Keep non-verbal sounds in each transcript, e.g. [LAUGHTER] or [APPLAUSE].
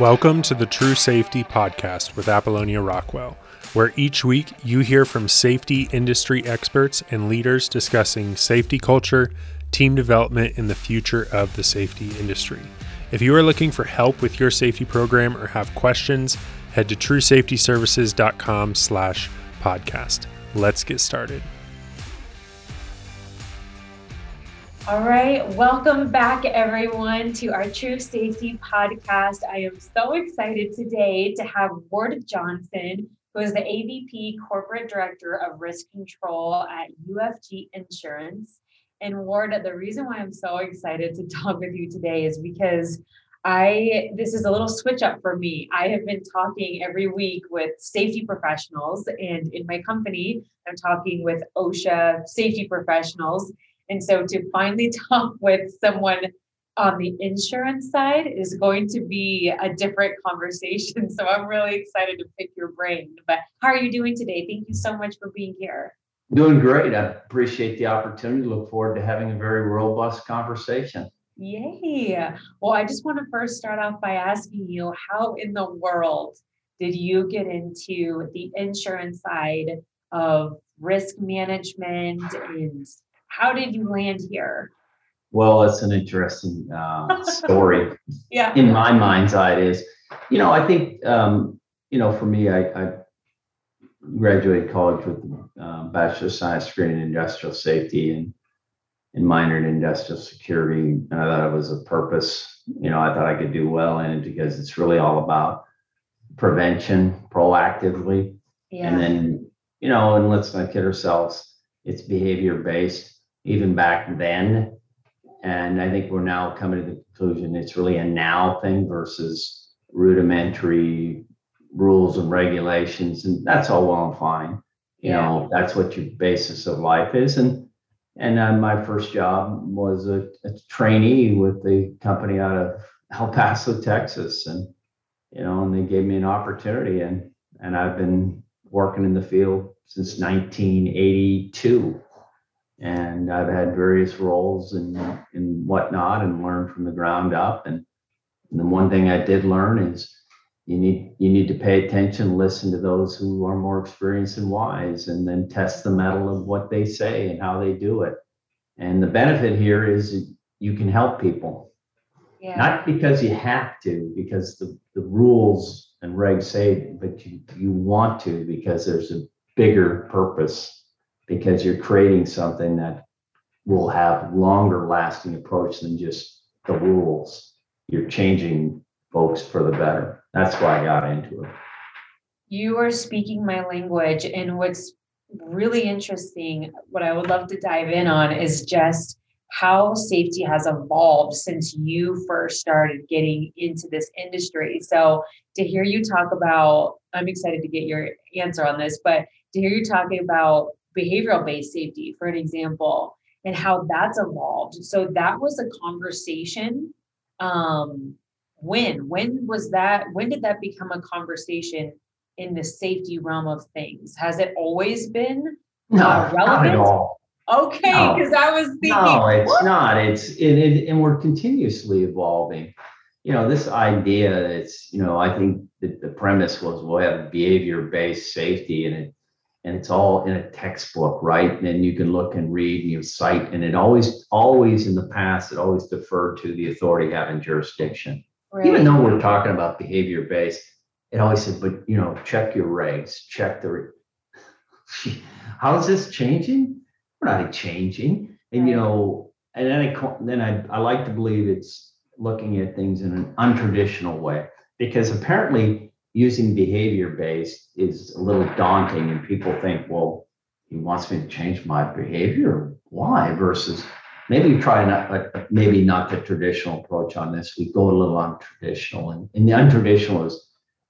Welcome to the True Safety Podcast with Apollonia Rockwell, where each week you hear from safety industry experts and leaders discussing safety culture, team development, and the future of the safety industry. If you are looking for help with your safety program or have questions, head to truesafetyservices.com slash podcast. Let's get started. All right, welcome back everyone to our True Safety podcast. I am so excited today to have Ward Johnson, who is the AVP Corporate Director of Risk Control at UFG Insurance. And Ward, the reason why I'm so excited to talk with you today is because I this is a little switch up for me. I have been talking every week with safety professionals and in my company, I'm talking with OSHA safety professionals and so to finally [LAUGHS] talk with someone on the insurance side is going to be a different [LAUGHS] conversation. So I'm really excited to pick your brain. But how are you doing today? Thank you so much for being here. Doing great. I appreciate the opportunity. Look forward to having a very robust conversation. Yay. Well, I just want to first start off by asking you how in the world did you get into the insurance side of risk management and how did you land here? Well, it's an interesting uh, story. [LAUGHS] yeah. In my mind's eye, it is. You know, I think, um, you know, for me, I, I graduated college with a um, Bachelor of Science degree in Industrial Safety and, and minor in Industrial Security. And I thought it was a purpose. You know, I thought I could do well in it because it's really all about prevention proactively. Yeah. And then, you know, and let's not kid ourselves, it's behavior based even back then. And I think we're now coming to the conclusion it's really a now thing versus rudimentary rules and regulations. And that's all well and fine. You yeah. know, that's what your basis of life is. And and uh, my first job was a, a trainee with the company out of El Paso, Texas. And, you know, and they gave me an opportunity and and I've been working in the field since 1982 and I've had various roles and and whatnot, and learned from the ground up. And, and the one thing I did learn is you need you need to pay attention, listen to those who are more experienced and wise, and then test the mettle of what they say and how they do it. And the benefit here is you can help people, yeah. not because you have to, because the the rules and regs say, but you you want to because there's a bigger purpose because you're creating something that will have longer lasting approach than just the rules. You're changing folks for the better. That's why I got into it. You are speaking my language. And what's really interesting, what I would love to dive in on is just how safety has evolved since you first started getting into this industry. So to hear you talk about, I'm excited to get your answer on this, but to hear you talking about behavioral based safety, for an example, and how that's evolved. So that was a conversation. Um, when when was that? When did that become a conversation in the safety realm of things? Has it always been no, uh, relevant? Not at all. Okay, because no. I was thinking. No, it's what? not. It's it, it, and we're continuously evolving. You know, this idea. It's you know, I think that the premise was we'll have behavior based safety, and it and it's all in a textbook, right? And you can look and read and you cite, and it always, always in the past, it always deferred to the authority having jurisdiction. Right. Even though we're talking about behavior based, it always said, but you know, check your regs, check the. [LAUGHS] How is this changing? We're not changing, and right. you know, and then I then I, I like to believe it's looking at things in an untraditional way because apparently using behavior based is a little daunting and people think well he wants me to change my behavior? Why? Versus maybe try not maybe not the traditional approach on this. We go a little untraditional and, and the untraditional is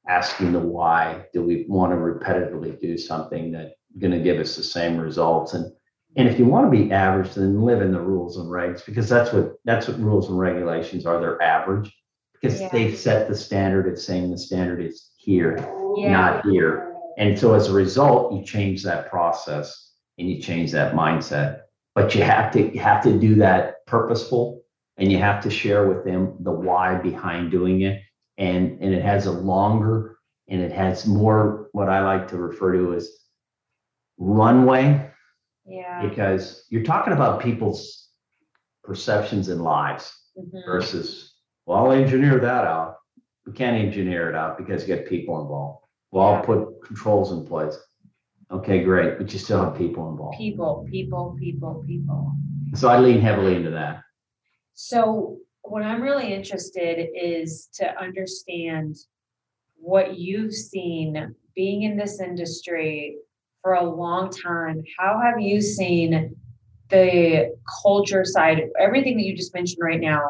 asking the why. Do we want to repetitively do something that's going to give us the same results? And and if you want to be average then live in the rules and regs because that's what that's what rules and regulations are. They're average because yeah. they've set the standard it's saying the standard is here, yeah. not here. And so as a result, you change that process and you change that mindset. But you have to you have to do that purposeful and you have to share with them the why behind doing it. and and it has a longer and it has more what I like to refer to as runway Yeah. because you're talking about people's perceptions and lives Mhm. versus well I'll engineer that out. We can't engineer it out because you get people involved. Well. I'll put controls in place. Okay, great, but you still have people involved. People, people, people, people. So I lean heavily into that. So what I'm really interested is to understand what you've seen being in this industry for a long time. How have you seen the culture side? Everything that you just mentioned right now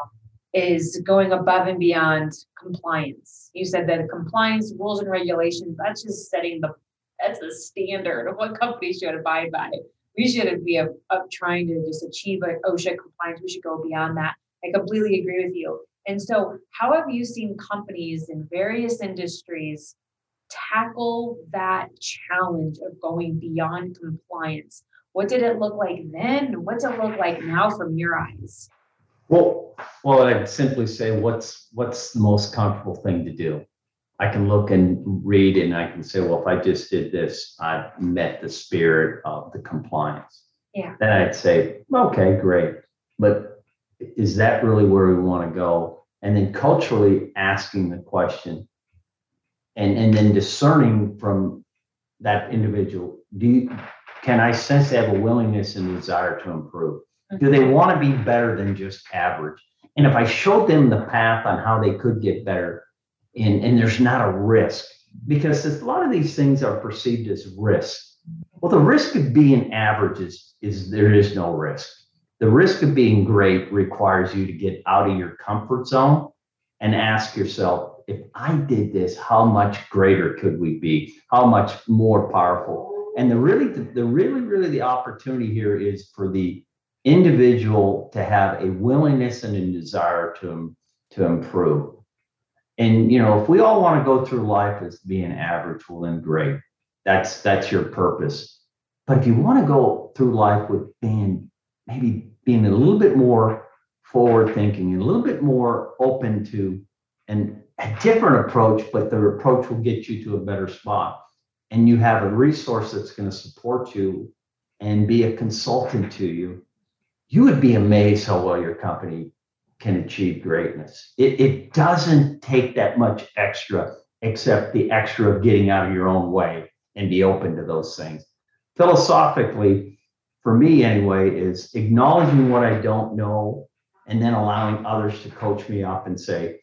is going above and beyond compliance. You said that compliance rules and regulations, that's just setting the that's the standard of what companies should abide by. We shouldn't be up trying to just achieve a OSHA compliance. We should go beyond that. I completely agree with you. And so, how have you seen companies in various industries tackle that challenge of going beyond compliance? What did it look like then? What's it look like now from your eyes? Well, well, I'd simply say what's what's the most comfortable thing to do? I can look and read and I can say, well, if I just did this, I've met the spirit of the compliance. Yeah. Then I'd say, okay, great. But is that really where we want to go? And then culturally asking the question and, and then discerning from that individual, do you, can I sense they have a willingness and desire to improve? Do they want to be better than just average? And if I showed them the path on how they could get better, and, and there's not a risk, because a lot of these things are perceived as risk. Well, the risk of being average is, is there is no risk. The risk of being great requires you to get out of your comfort zone and ask yourself, if I did this, how much greater could we be? How much more powerful? And the really, the really, really the opportunity here is for the individual to have a willingness and a desire to, to improve. And you know, if we all want to go through life as being average, well then great. That's that's your purpose. But if you want to go through life with being maybe being a little bit more forward thinking and a little bit more open to and a different approach, but the approach will get you to a better spot. And you have a resource that's going to support you and be a consultant to you you would be amazed how well your company can achieve greatness. It, it doesn't take that much extra, except the extra of getting out of your own way and be open to those things. Philosophically, for me anyway, is acknowledging what I don't know and then allowing others to coach me up and say,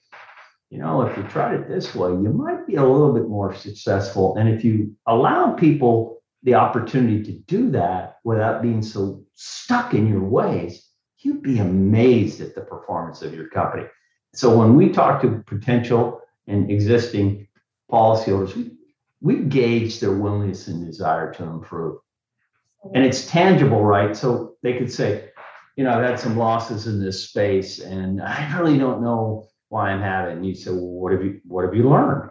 you know, if you tried it this way, you might be a little bit more successful. And if you allow people the opportunity to do that without being so stuck in your ways, you'd be amazed at the performance of your company. So when we talk to potential and existing policyholders, we, we gauge their willingness and desire to improve. And it's tangible, right? So they could say, you know, I've had some losses in this space and I really don't know why I'm having. And you say, well, what have you what have you learned?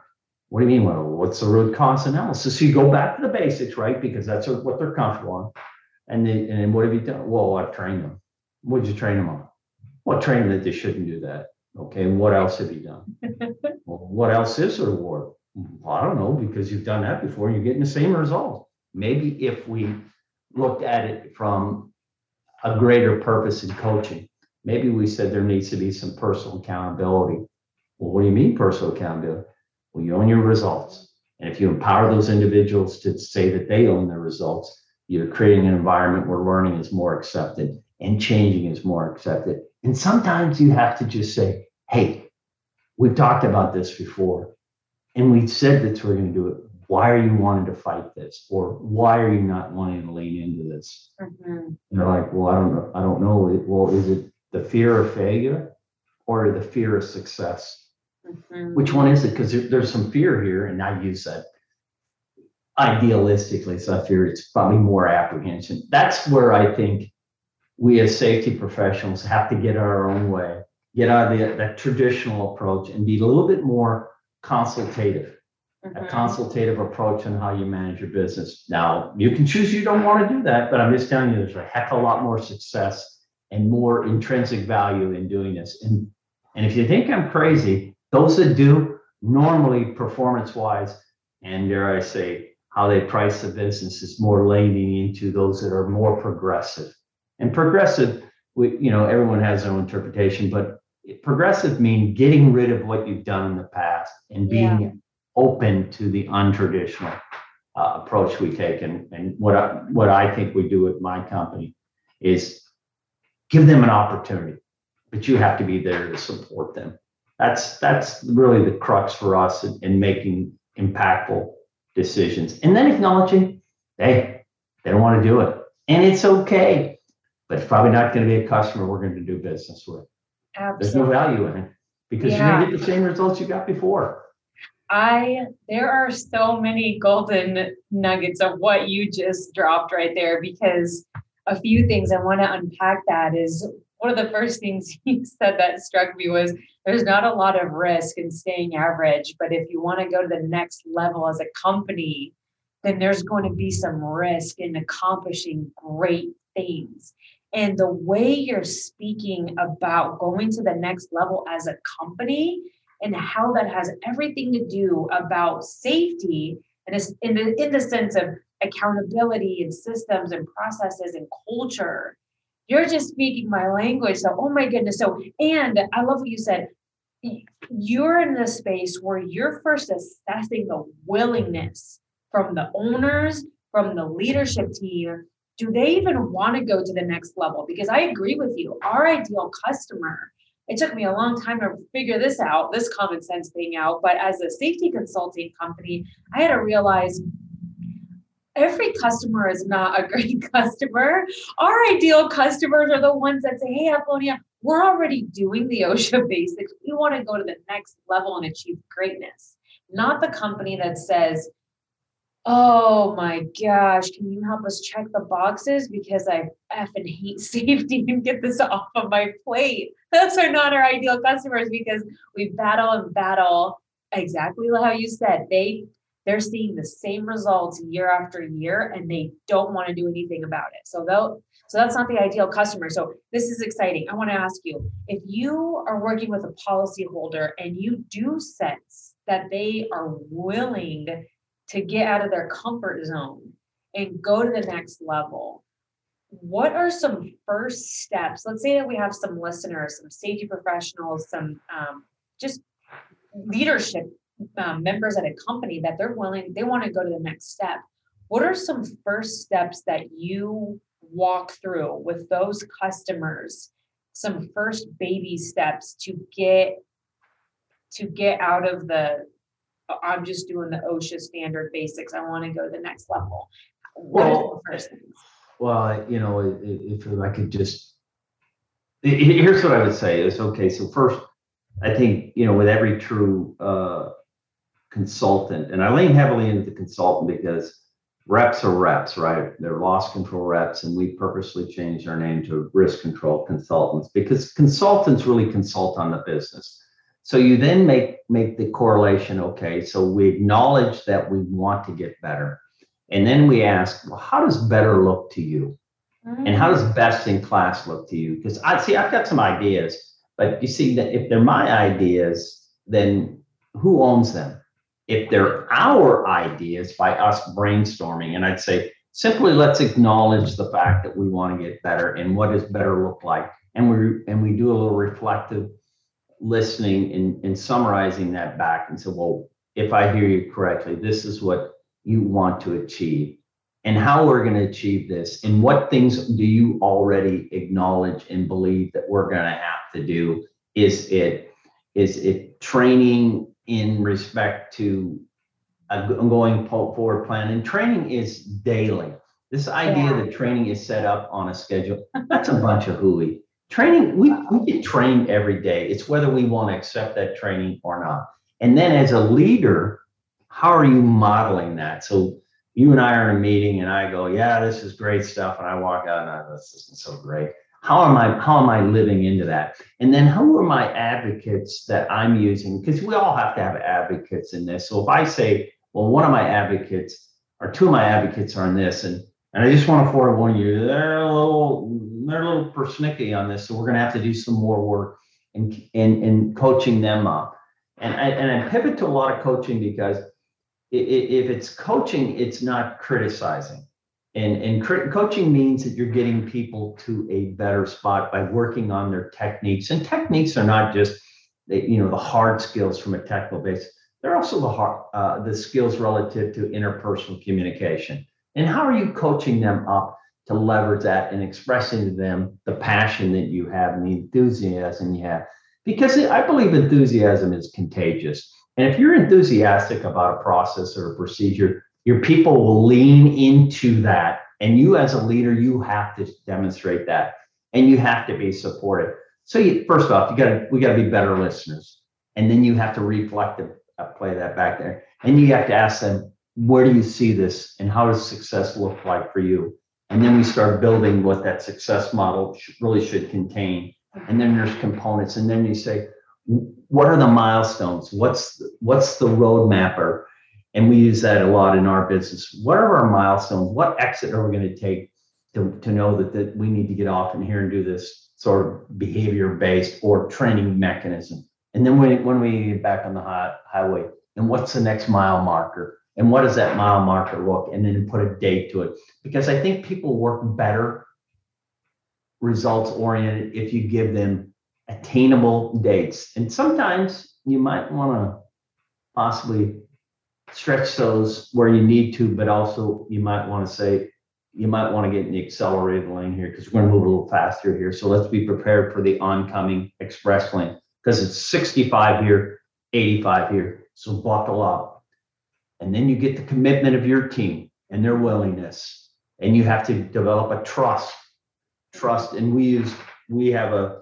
What do you mean? Well, what's the root cause analysis? So you go back to the basics, right? Because that's what they're comfortable on. And then, and what have you done? Well, I've trained them. What did you train them on? Well, train them that they shouldn't do that. Okay. And what else have you done? [LAUGHS] well, what else is the reward? Well, I don't know because you've done that before. You're getting the same result. Maybe if we looked at it from a greater purpose in coaching, maybe we said there needs to be some personal accountability. Well, what do you mean personal accountability? Well, you own your results. And if you empower those individuals to say that they own their results, you're creating an environment where learning is more accepted and changing is more accepted. And sometimes you have to just say, hey, we've talked about this before, and we said that we're going to do it. Why are you wanting to fight this? Or why are you not wanting to lean into this? Mhm. And they're like, well, I don't know. I don't know. Well, is it the fear of failure or the fear of success? Mhm. Which one is it? Because there, there's some fear here, and I use that idealistically. So I fear it's probably more apprehension. That's where I think we as safety professionals have to get our own way, get out of the, that traditional approach, and be a little bit more consultative. A Mhm. consultative approach on how you manage your business. Now, you can choose you don't want to do that, but I'm just telling you, there's a heck of a lot more success and more intrinsic value in doing this. And and if you think I'm crazy, those that do normally performance wise, and dare I say, how they price the business is more leaning into those that are more progressive. And progressive, we, you know, everyone has their own interpretation, but progressive mean getting rid of what you've done in the past and being yeah. open to the untraditional uh, approach we take. And, and what I, what I think we do at my company is give them an opportunity, but you have to be there to support them. That's that's really the crux for us in, in making impactful decisions. And then acknowledging, hey, they don't want to do it. And it's okay, but it's probably not going to be a customer we're going to do business with. Absolutely. There's no value in it because yeah. you're going to get the same results you got before. I there are so many golden nuggets of what you just dropped right there because a few things I want to unpack that is one of the first things [LAUGHS] he said that struck me was there's not a lot of risk in staying average, but if you want to go to the next level as a company, then there's going to be some risk in accomplishing great things. And the way you're speaking about going to the next level as a company and how that has everything to do about safety and in the in the sense of accountability and systems and processes and culture you're just speaking my language. So, oh my goodness. So, and I love what you said. You're in the space where you're first assessing the willingness from the owners, from the leadership team. Do they even want to go to the next level? Because I agree with you. Our ideal customer, it took me a long time to figure this out, this common sense thing out. But as a safety consulting company, I had to realize every customer is not a [LAUGHS] great customer. Our ideal customers are the ones that say, Hey, Apollonia, we're already doing the [LAUGHS] OSHA basics. We want to go to the next level and achieve greatness. Not the company that says, Oh my gosh, can you help us check the boxes? Because I effing hate [LAUGHS] safety and get this off of my plate. Those are not our ideal customers because we battle and battle exactly how you said. They they're seeing the same results year after year and they don't want to do anything about it. So they'll so that's not the ideal customer. So this is exciting. I want to ask you if you are working with a policyholder and you do sense that they are willing to get out of their comfort zone and go to the next level, what are some first steps? Let's say that we have some listeners, some safety professionals, some um, just leadership um, members at a company that they're willing, they want to go to the next step. What are some first steps that you walk through with those customers? Some first baby steps to get to get out of the I'm just doing the OSHA standard basics. I want to go to the next level. What well, first things? Well, you know, if I could just here's what I would say is okay. So first, I think you know, with every true uh, consultant, and I lean heavily into the consultant because reps are reps, right? They're loss control reps, and we purposely changed our name to risk control consultants because consultants really consult on the business. So you then make make the correlation. Okay, so we acknowledge that we want to get better, and then we ask, well, how does better look to you, mm-hmm. and how does best in class look to you? Because I see I've got some ideas, but you see that if they're my ideas, then who owns them? If they're our ideas by us brainstorming. And I'd say simply let's acknowledge the fact that we want to get better and what does better look like. And we and we do a little reflective listening and, and summarizing that back and say, well, if I hear you correctly, this is what you want to achieve and how we're going to achieve this and what things do you already acknowledge and believe that we're going to have to do is it is it training in respect to a going forward plan. And training is daily. This idea yeah. that training is set up on a schedule, that's a bunch of hooey. Training, we, we get trained every day. It's whether we want to accept that training or not. And then as a leader, how are you modeling that? So you and I are in a meeting and I go, yeah, this is great stuff. And I walk out and I go, this isn't so great how am i how am i living into that? And then who are my advocates that i'm using? Because we all have to have advocates in this. So if i say well one of my advocates or two of my advocates are in this and and i just want to forewarn you they're a little they're a little persnickety on this so we're going to have to do some more work in in, in coaching them up. And I, and I pivot to a lot of coaching because if it's coaching, it's not criticizing. And, and coaching means that you're getting people to a better spot by working on their techniques. And techniques are not just, you know, the hard skills from a technical base. They're also the hard, uh, the skills relative to interpersonal communication. And how are you coaching them up to leverage that and expressing to them the passion that you have and the enthusiasm you have? Because I believe enthusiasm is contagious. And if you're enthusiastic about a process or a procedure, your people will lean into that. And you, as a leader, you have to demonstrate that and you have to be supportive. So, you, first off, you got to we got to be better listeners, and then you have to reflect and uh, play that back there, and you have to ask them, where do you see this, and how does success look like for you? And then we start building what that success model really should contain. And then there's components, and then you say, what are the milestones? What's what's the roadmap or and we use that a lot in our business. What are our milestones? What exit are we going to take to, to know that, that we need to get off in here and do this sort of behavior based or training mechanism? And then when, when we get back on the high, highway, and what's the next mile marker? And what does that mile marker look? And then put a date to it. Because I think people work better results oriented if you give them attainable dates. And sometimes you might want to possibly stretch those where you need to, but also you might want to say, you might want to get in the accelerated lane here because we're going to move a little faster here. So let's be prepared for the oncoming express lane because it's 65 here, 85 here. So buckle up. And then you get the commitment of your team and their willingness. And you have to develop a trust. Trust. And we use, we have a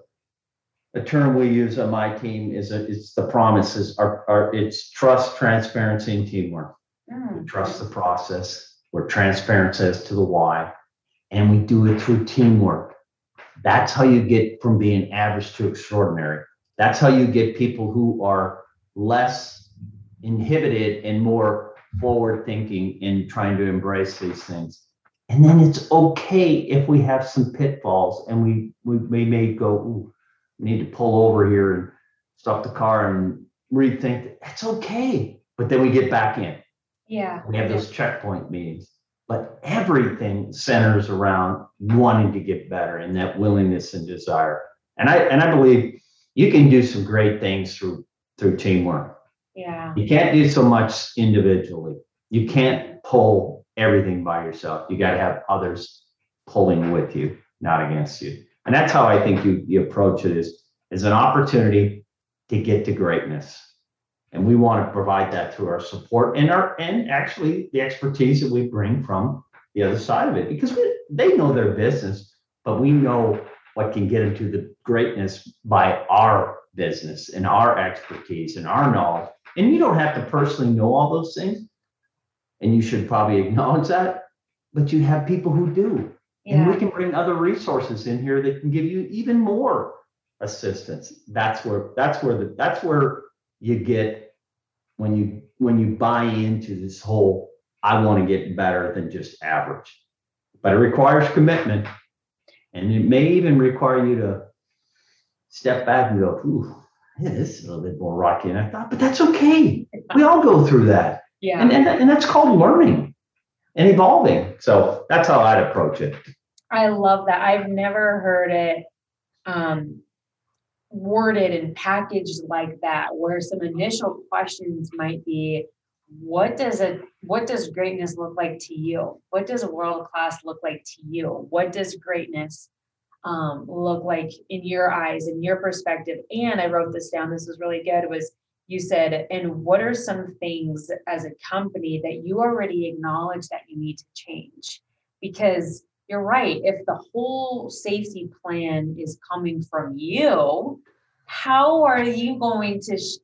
a term we use on my team is a, it's the promises are, are it's trust, transparency, and teamwork. Mm. We trust the process. We're transparent as to the why, and we do it through teamwork. That's how you get from being average to extraordinary. That's how you get people who are less inhibited and more forward thinking in trying to embrace these things. And then it's okay if we have some pitfalls and we we, we may go, Ooh, need to pull over here and stop the car and rethink it's okay. But then we get back in. Yeah. We have those checkpoint meetings. But everything centers around wanting to get better and that willingness and desire. And I and I believe you can do some great things through through teamwork. Yeah. You can't do so much individually. You can't pull everything by yourself. You got to have others pulling with you, not against you. And that's how I think you, you approach it is, is an opportunity to get to greatness. And we want to provide that through our support and our and actually the expertise that we bring from the other side of it because we, they know their business, but we know what can get into the greatness by our business and our expertise and our knowledge. And you don't have to personally know all those things. And you should probably [LAUGHS] acknowledge that, but you have people who do. And we can bring other resources in here that can give you even more assistance. That's where that's where the that's where you get when you when you buy into this whole I want to get better than just average. But it requires commitment. And it may even require you to step back and go, ooh, yeah, this is a little bit more rocky than I thought, but that's okay. We all go through that. Yeah. And, and, and that's called learning and evolving. So that's how I'd approach it. I love that. I've never heard it um, worded and packaged like that, where some initial questions might be, what does it what does greatness look like to you? What does world class look like to you? What does greatness um, look like in your eyes, in your perspective? And I wrote this down. This was really good. Was you said, and what are some things as a company that you already acknowledge that you need to change? Because you're right. If the whole safety plan is coming from you, how are you going to sh-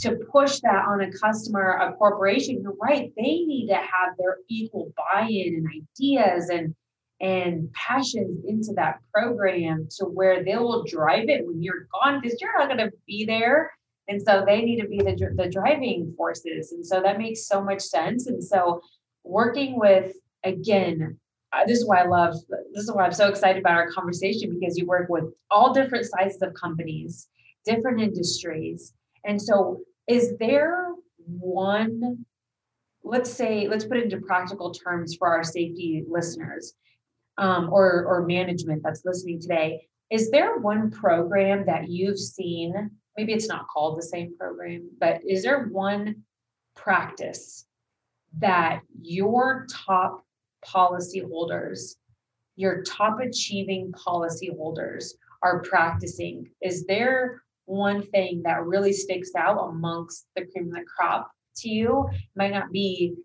to push that on a customer, a corporation? You're right. They need to have their equal buy-in and ideas and and passions into that program to where they will drive it when you're gone because you're not going to be there and so they need to be the, the driving forces and so that makes so much sense and so working with again this is why I love this is why I'm so excited about our conversation because you work with all different sizes of companies, different industries. And so is there one let's say let's put it into practical terms for our safety listeners um, or or management that's listening today is there one program that you've seen maybe it's not called the same program but is there one practice that your top policyholders. Your top achieving policyholders are practicing. Is there one thing that really sticks out amongst the cream of the crop to you? It might not be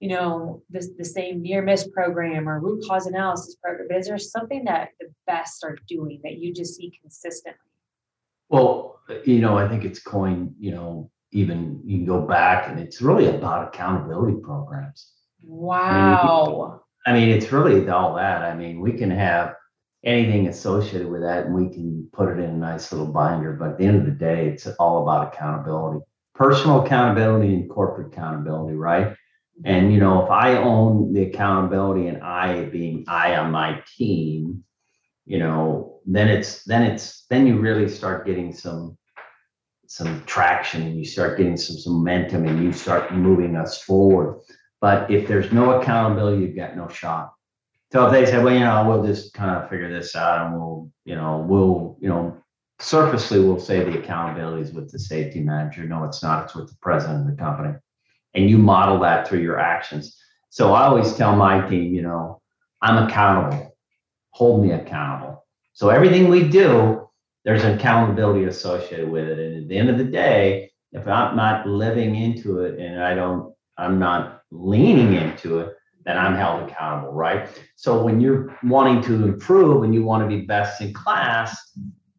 you know the, the same near miss program or root cause analysis program but is there something that the best are doing that you just see consistently? Well, you know, I think it's coined, you know, even you can go back and it's really about accountability programs. wow I mean, it's really all that. I mean, we can have anything associated with that and we can put it in a nice little binder, but at the end of the day, it's all about accountability. Personal accountability and corporate accountability, right? And you know, if I own the accountability and I being I on my team, you know, then it's then it's then you really start getting some some traction and you start getting some, some momentum and you start moving us forward. But if there's no accountability, you've got no shot. So if they say, well, you know, we'll just kind of figure this out and we'll, you know, we'll, you know, surfacely we'll say the accountability is with the safety manager. No, it's not. It's with the president of the company. And you model that through your actions. So I always tell my team, you know, I'm accountable. Hold me accountable. So everything we do, there's accountability associated with it. And at the end of the day, if I'm not living into it and I don't, I'm not leaning into it, then I'm held accountable, right? So when you're wanting to improve and you want to be best in class,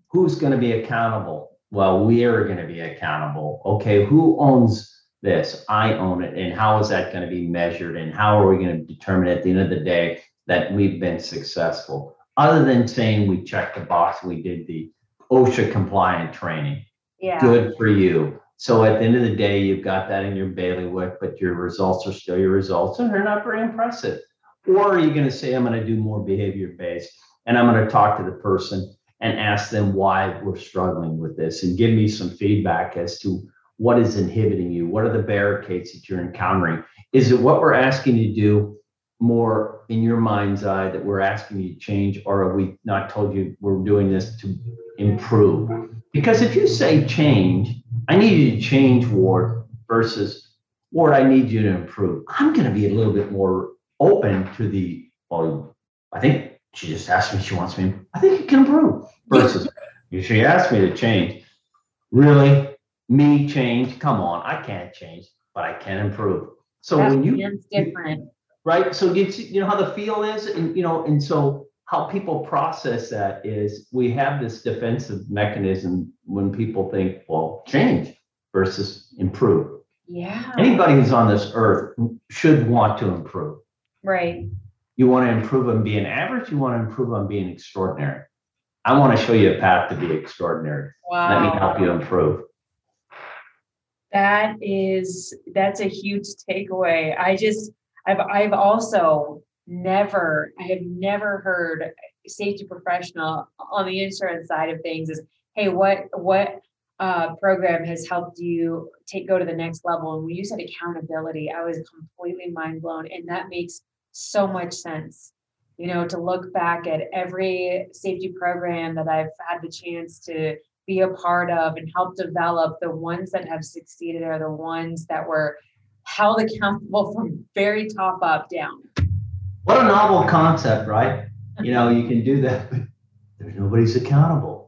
who's going to be accountable? Well, we are going to be accountable. Okay, who owns this? I own it. And how is that going to be measured? And how are we going to determine at the end of the day that we've been successful? Other than saying we checked the box, we did the OSHA compliant training. yeah Good for you. So at the end of the day, you've got that in your bailiwick, but your results are still your results and they're not very impressive. Or are you going to say, I'm going to do more behavior based and I'm going to talk to the person and ask them why we're struggling with this and give me some feedback as to what is inhibiting you? What are the barricades that you're encountering? Is it what we're asking you to do more in your mind's eye that we're asking you to change? Or have we not told you we're doing this to improve? Because if you say change, I need you to change, Ward, versus Ward, I need you to improve. I'm going to be a little bit more open to the, well, I think she just asked me, she wants me, I think you can improve versus she asked me to change. Really? Me change? Come on, I can't change, but I can improve. So That when you, different right? So you, see- you know how the feel is, and you know, and so how people process that is we have this defensive mechanism when people think, well, change versus improve. yeah Anybody who's on this earth should want to improve. right You want to improve on being average, you want to improve on being extraordinary. I want to show you a path to be extraordinary. Wow. Let me help you improve. That is, that's a huge takeaway. I just, I've, I've also never, I have never heard safety professional on the insurance side of things is, hey, what, what uh, program has helped you take, go to the next level? And when you said accountability, I was completely mind blown. And that makes so much sense. You know, to look back at every safety program that I've had the chance to be a part of and help develop the ones that have succeeded are the ones that were held accountable from very top up down. What a novel concept, right? You know, you can do that, but there's nobody's accountable.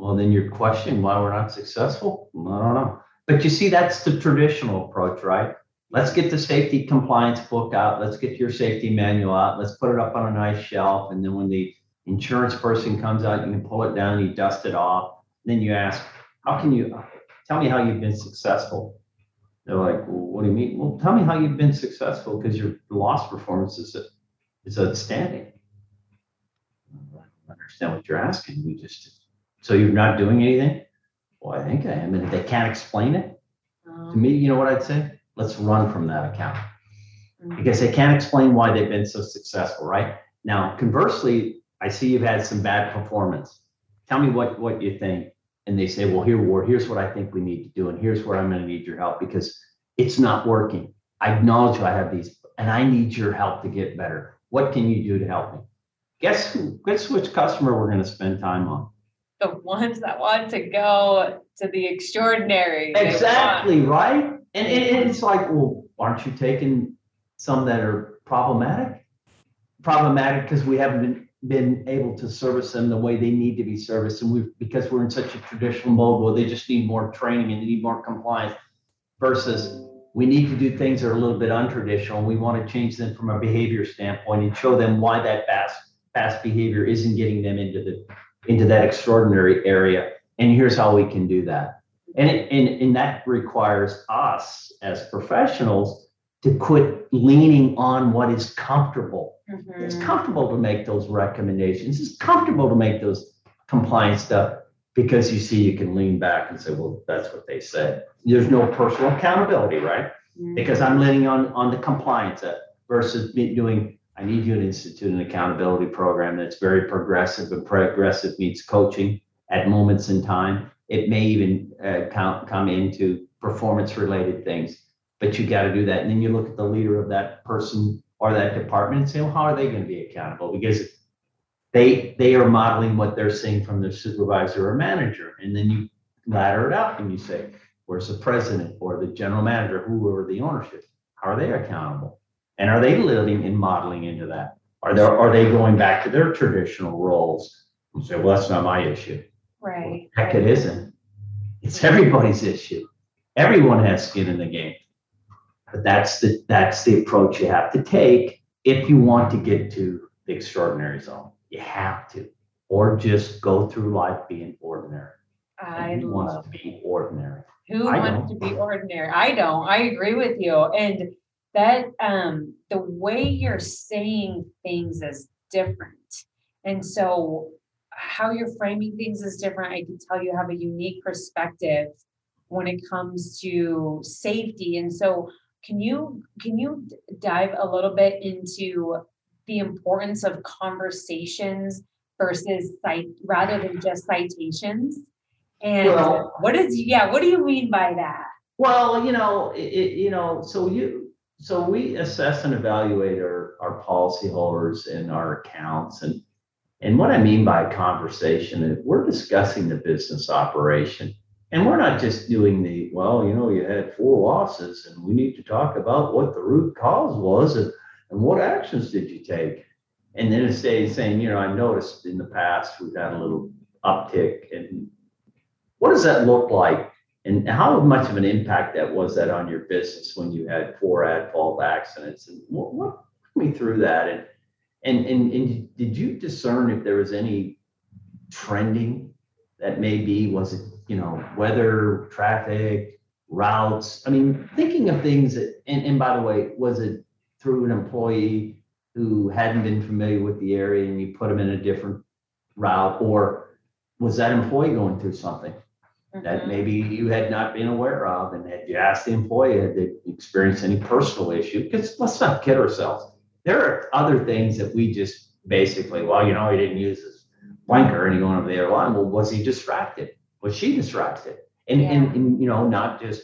Well, then you're questioning why we're not successful. I don't know. But you see, that's the traditional approach, right? Let's get the safety compliance book out. Let's get your safety manual out. Let's put it up on a nice shelf. And then when the insurance person comes out, you can pull it down, you dust it off. Then you ask, how can you tell me how you've been successful? They're like, well, what do you mean? Well, tell me how you've been successful because your loss performance is is outstanding. I don't understand what you're asking. We just, so you're not doing anything? Well, I think I am. And if they can't explain it to me, you know what I'd say? Let's run from that account mm-hmm. because they can't explain why they've been so successful, right? Now, conversely, I see you've had some bad performance. Tell me what, what you think. And they say, well, here, Ward, here's what I think we need to do, and here's where I'm gonna need your help, because it's not working. I acknowledge I have these, and I need your help to get better. What can you do to help me? Guess who, guess which customer we're gonna spend time on? The ones that want to go to the extraordinary. Exactly, right? And, and it's like, well, aren't you taking some that are problematic? Problematic because we haven't been, been able to service them the way they need to be serviced. And we've because we're in such a traditional mode where they just need more training and they need more compliance versus we need to do things that are a little bit untraditional. We want to change them from a behavior standpoint and show them why that past, past behavior isn't getting them into the, into that extraordinary area. And here's how we can do that. And, it- and, and that requires us as professionals to quit leaning on what is comfortable. It's Mhm. comfortable to make those recommendations. It's comfortable to make those compliance stuff because you see you can lean back and say, well, that's what they said. There's no personal accountability, right? Mhm. Because I'm leaning on, on the compliance versus me doing, I need you to institute an accountability program that's very progressive and progressive meets coaching at moments in time. It may even uh, count, come into performance related things, but you got to do that. And then you look at the leader of that person or that department and say, well, how are they going to be accountable? Because they, they are modeling what they're seeing from their supervisor or manager. And then you ladder it up and you say, where's the president or the general manager, whoever the ownership? How are they accountable? And are they living and modeling into that? Are they, are they going back to their traditional roles? And say, well, that's not my issue. Right. Heck, it isn't. It's everybody's issue. Everyone has skin in the game. But that's the, that's the approach you have to take if you want to get to the extraordinary zone. You have to, or just go through life being ordinary. I who wants love to be ordinary? Who I wants to don't. be ordinary? I don't. I agree with you. And that um the way you're saying things is different. And so how you're framing things is different. I can tell you have a unique perspective when it comes to safety. And so can you can you dive a little bit into the importance of conversations versus cite rather than just citations? And Well- what is yeah, what do you mean by that? Well, you know, it, it, you know, so you, so we assess and evaluate our, our policyholders and our accounts and, and what I mean by conversation is we're discussing the business operation. And we're not just doing the, well, you know, you had four losses and we need to talk about what the root cause was and, and what actions did you take? And then it's saying, saying, you know, I noticed in the past, we've had a little uptick and what does that look like? And how much of an impact that was that on your business when you had four at fault accidents? And what, what walk me through that? And, and, and, and did you discern if there was any trending that maybe, was it, you know, weather, traffic, routes? I mean, thinking of things that, and, and by the way, was it through an employee who hadn't been familiar with the area and you put them in a different route? Or was that employee going through something? That Mhm. maybe you had not been aware of and had you asked the employee, had they experienced any personal issue? Because let's not kid ourselves. There are other things that we just basically, well, you know, he didn't use his blinker and he going over the other line. Well, was he distracted? Was she distracted? And, and, Yeah. and, you know, not just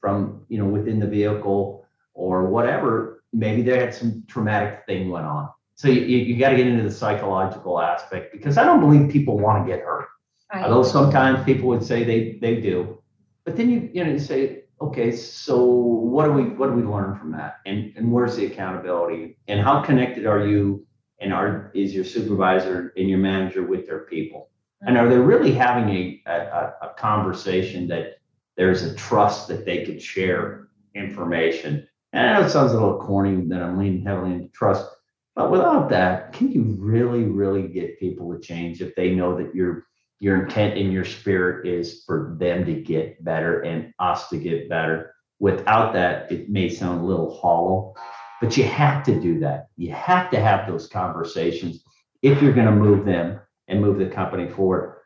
from, you know, within the vehicle or whatever, maybe they had some traumatic thing went on. So you, you got to get into the psychological aspect because I don't believe people want to get hurt. I- Although sometimes people would say they, they do. But then you, you know, you say, okay, so what do we, what do we learn from that? And, and where's the accountability? And how connected are you and are, is your supervisor and your manager with their people? And are they really having a, a, a- conversation that there's a trust that they could share information? And I know it sounds a little corny that I'm leaning heavily into trust, but without that, can you really, really get people to change if they know that your your intent and your spirit is for them to get better and us to get better? Without that, it may sound a little hollow, but you have to do that. You have to have those conversations if you're going to move them and move the company forward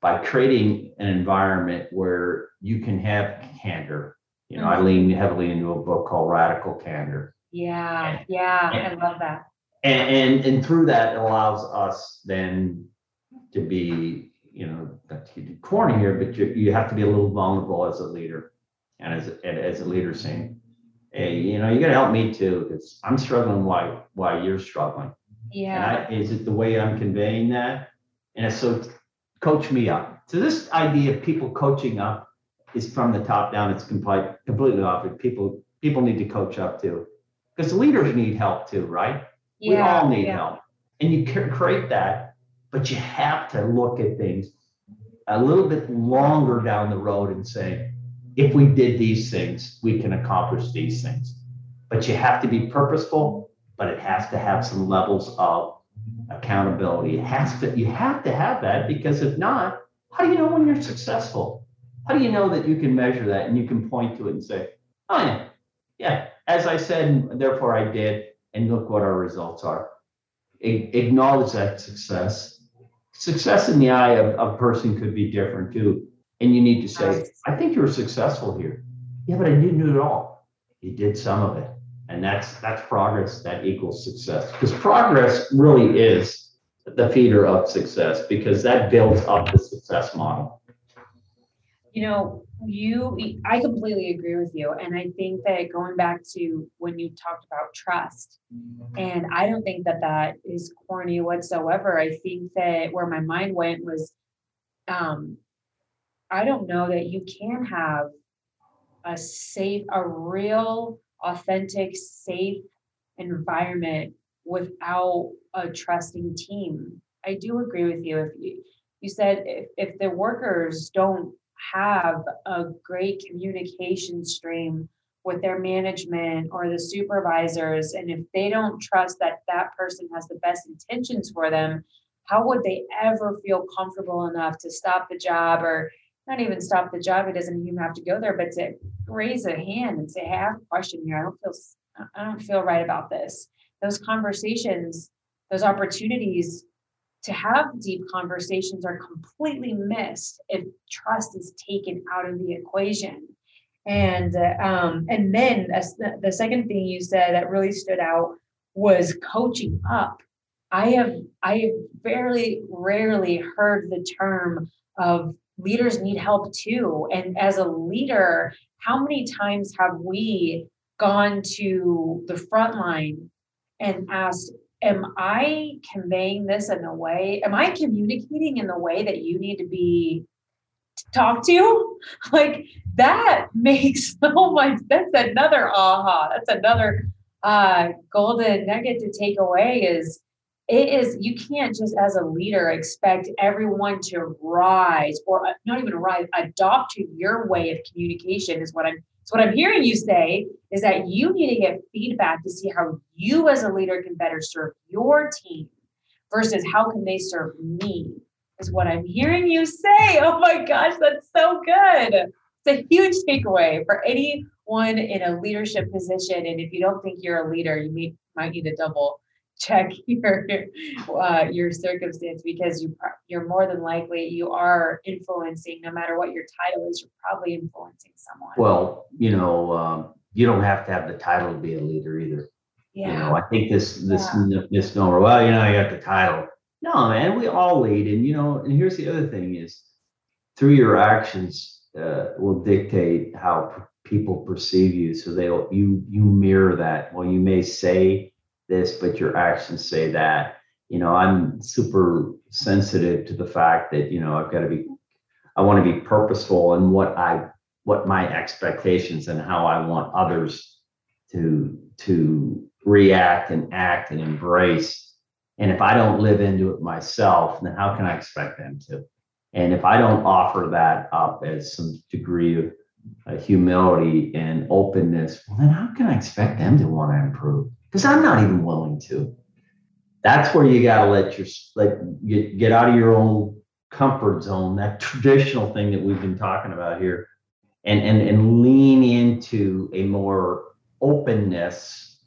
by creating an environment where you can have candor. You know, I mm-hmm. lean heavily into a book called Radical Candor. Yeah, yeah, I love that. And, and, and through that, allows us then to be you know, not to get corny here, but you, you have to be a little vulnerable as a leader. And as, and as a leader saying, hey, you know, you gotta help me too, because I'm struggling why, why you're struggling. Yeah. And I, is it the way I'm conveying that? And so coach me up. So this idea of people coaching up is from the top down. It's complete, completely off. People, people need to coach up too. Because leaders need help too, right? Yeah, We all need yeah. help. And you can create that, but you have to look at things a little bit longer down the road and say, if we did these things, we can accomplish these things. But you have to be purposeful, but it has to have some levels of accountability. It has to, you have to have that because if not, how do you know when you're successful? How do you know that you can measure that and you can point to it and say, oh yeah, yeah, as I said, therefore I did, and look what our results are. Acknowledge that success. Success in the eye of a person could be different too. And you need to say, I think you were successful here. Yeah, but I didn't do it all. You did some of it. And that's that's progress that equals success. Because progress really is the feeder of success because that builds up the success model. You know, you, I completely agree with you. And I think that going back to when you talked about trust, and I don't think that that is corny whatsoever. I think that where my mind went was, um, I don't know that you can have a safe, a real, authentic, safe environment without a trusting team. I do agree with you. If you, you said if, if the workers don't have a great communication stream with their management or the supervisors and if they don't trust that that person has the best intentions for them how would they ever feel comfortable enough to stop the job or not even stop the job? It doesn't even have to go there but to raise a hand and say hey i have a question here. I don't feel i don't feel right about this. Those conversations those opportunities to have deep conversations are completely missed if trust is taken out of the equation. And um, and then the second thing you said that really stood out was coaching up. I have I have very rarely heard the term of leaders need help too. And as a leader, how many times have we gone to the front line and asked, am I conveying this in a way? Am I communicating in the way that you need to be talked to? [LAUGHS] Like that [LAUGHS] makes so much. That's another aha. That's another uh, golden nugget to take away. Is it is you can't just as a leader expect everyone to rise or uh, not even rise, adopt to your way of communication. Is what I'm so what I'm hearing you say is that you need to get feedback to see how you as a leader can better serve your team versus how can they serve me is what I'm hearing you say. [LAUGHS] Oh my gosh, that's so good. It's a huge takeaway for anyone in a leadership position. And if you don't think you're a leader, you may, might need to double check [LAUGHS] your uh, your circumstance because you you're more than likely you are influencing no matter what your title is you're probably influencing someone Well, you know, um, you don't have to have the title to be a leader either. yeah. You know, I think this, this misnomer, well, you know, I got the title. No, man, we all lead. And, you know, and here's the other thing is through your actions, uh, will dictate how people perceive you. So they'll, you, you mirror that. Well, you may say this, but your actions say that. You know, I'm super sensitive to the fact that, you know, I've got to be, I want to be purposeful in what I, what my expectations and how I want others to, to react and act and embrace. And if I don't live into it myself, then how can I expect them to? And if I don't offer that up as some degree of uh, humility and openness, well, then how can I expect them to want to improve? Because I'm not even willing to. That's where you got to let your let get, get out of your own comfort zone, that [LAUGHS] traditional thing that we've been talking about here, and and and lean into a more openness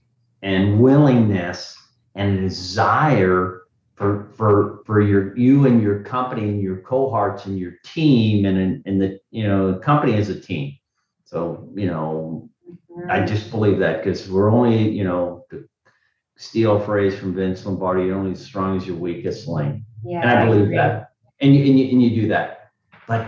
and willingness and desire for for for your you and your company and your cohorts and your team and and the you know the company is a team so you know i just believe that because we're only you know to steal a phrase from vince lombardi you're only as strong as your weakest link. Yeah and i believe that. And you, and you and you do that, but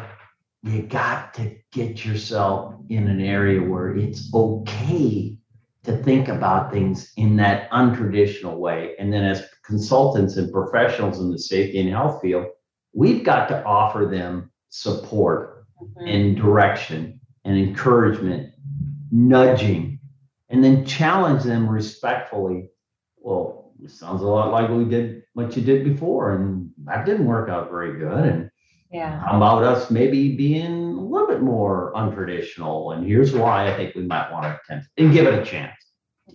you got to get yourself in an area where it's okay to think about things in that untraditional way. And then as consultants and professionals in the safety and health field, we've got to offer them support Mhm. and direction and encouragement, nudging, and then challenge them respectfully. Well, it sounds a lot like we did what you did before, and that didn't work out very good. And Yeah. how about us maybe being a little bit more untraditional? And here's why I think we might want to attempt and give it a chance.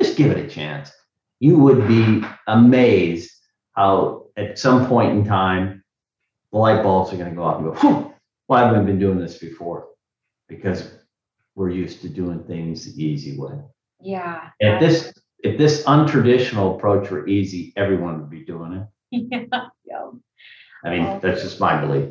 Just give it a chance. You would be amazed how at some point in time the light bulbs are going to go off and go, why haven't we been doing this before? Because we're used to doing things the easy way. Yeah. If this if this untraditional approach were easy, everyone would be doing it. [LAUGHS] yeah. yeah. I mean, that's just my belief.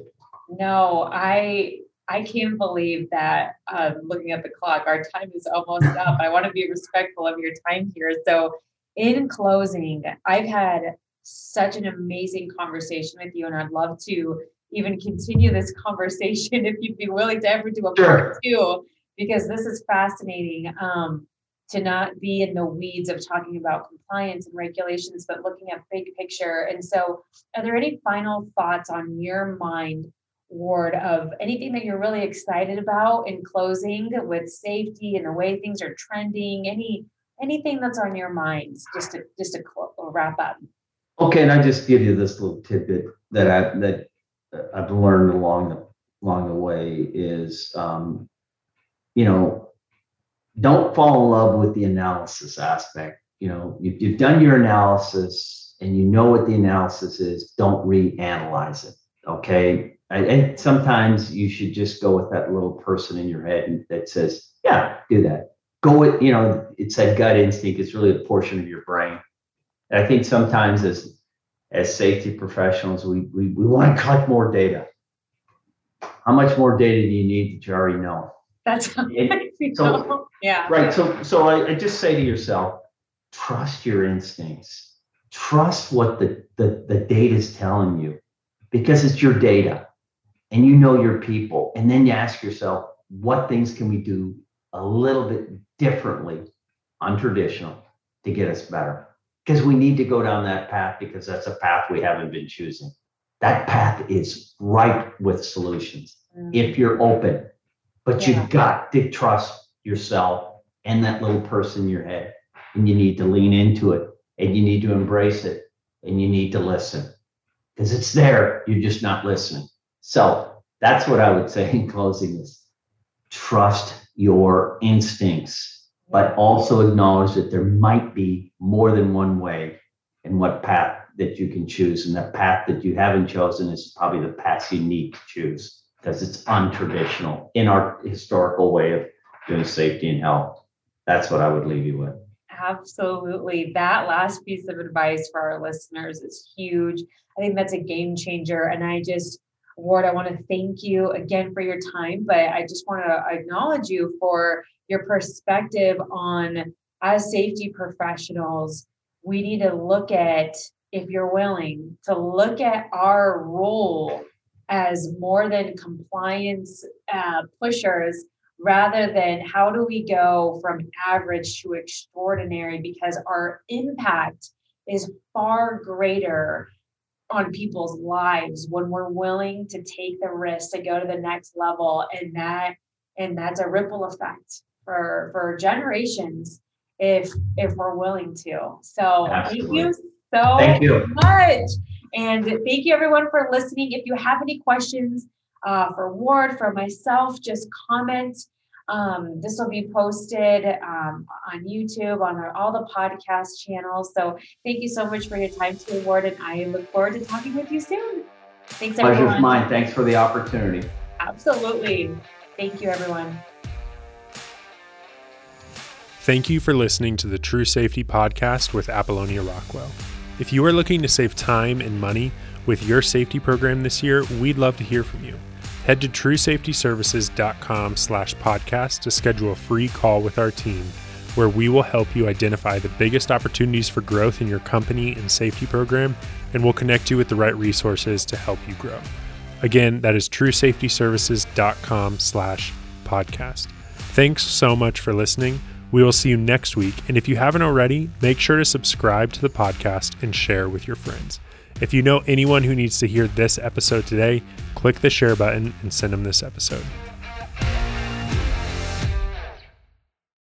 No, I I can't believe that. Um, looking at the clock, our time is almost [LAUGHS] up. I want to be respectful of your time here. So, in closing, I've had such an amazing conversation with you, and I'd love to even continue this [LAUGHS] conversation if you'd be willing to ever do a Sure. part two, because this is fascinating. Um, to not be in the weeds of talking about compliance and regulations, but looking at big picture. And so, are there any final thoughts on your mind, Ward, of anything that you're really excited about in closing with safety and the way things are trending? Any anything that's on your minds, just to just to clo- wrap up. Okay, and I just give you this little tidbit that I that uh, I've learned along the along the way is, um, you know, don't fall in love with the analysis aspect. You know, if you've done your analysis and you know what the analysis is, don't reanalyze it. Okay, and, sometimes you should just go with that little person in your head that says, "Yeah, do that." Go with, you know, it's that gut instinct. It's really a portion of your brain. And I think sometimes as as safety professionals, we, we, we want to collect more data. How much more data do you need that you already know? That's how It- I feel. so- yeah. Right. So so I, I just say to yourself, trust your instincts. Trust what the, the, the data is telling you because it's your data and you know your people. And then you ask yourself, what things can we do a little bit differently, untraditional, to get us better? Because we need to go down that path because that's a path we haven't been choosing. That path is ripe with solutions Mm. if you're open. But Yeah. you've got to trust yourself and that little person in your head. And you need to lean into it and you need to embrace it and you need to listen because it's there. You're just not listening. So that's what I would say in closing is trust your instincts, but also acknowledge that there might be more than one way and what path that you can choose. And that path that you haven't chosen is probably the path you need to choose because it's untraditional in our historical way of doing safety and health. That's what I would leave you with. Absolutely. That last piece of advice for our listeners is huge. I think that's a game changer. And I just, Ward, I want to thank you again for your time, but I just want to acknowledge you for your perspective on as safety professionals, we need to look at, if you're willing, to look at our role as more than compliance uh, pushers rather than how do we go from average to extraordinary because our impact is far greater on people's lives when we're willing to take the risk to go to the next level and that and that's a ripple effect for for generations if if we're willing to so thank you so Thank you. much. And thank you everyone for listening. If you have any questions uh, for Ward, for myself, just comment. Um, this will be posted um, on YouTube, on our, all the podcast channels. So thank you so much for your time to Ward, and I look forward to talking with you soon. Thanks, Pleasure's everyone. mine. Thanks for the opportunity. Absolutely. Thank you, everyone. Thank you for listening to the True Safety Podcast with Apollonia Rockwell. If you are looking to save time and money with your safety program this year, we'd love to hear from you. Head to truesafetyservices.com slash podcast to schedule a free call with our team where we will help you identify the biggest opportunities for growth in your company and safety program, and we'll connect you with the right resources to help you grow. Again, that is truesafetyservices.com slash podcast. Thanks so much for listening. We will see you next week. And if you haven't already, make sure to subscribe to the podcast and share with your friends. If you know anyone who needs to hear this episode today, click the share button and send them this episode.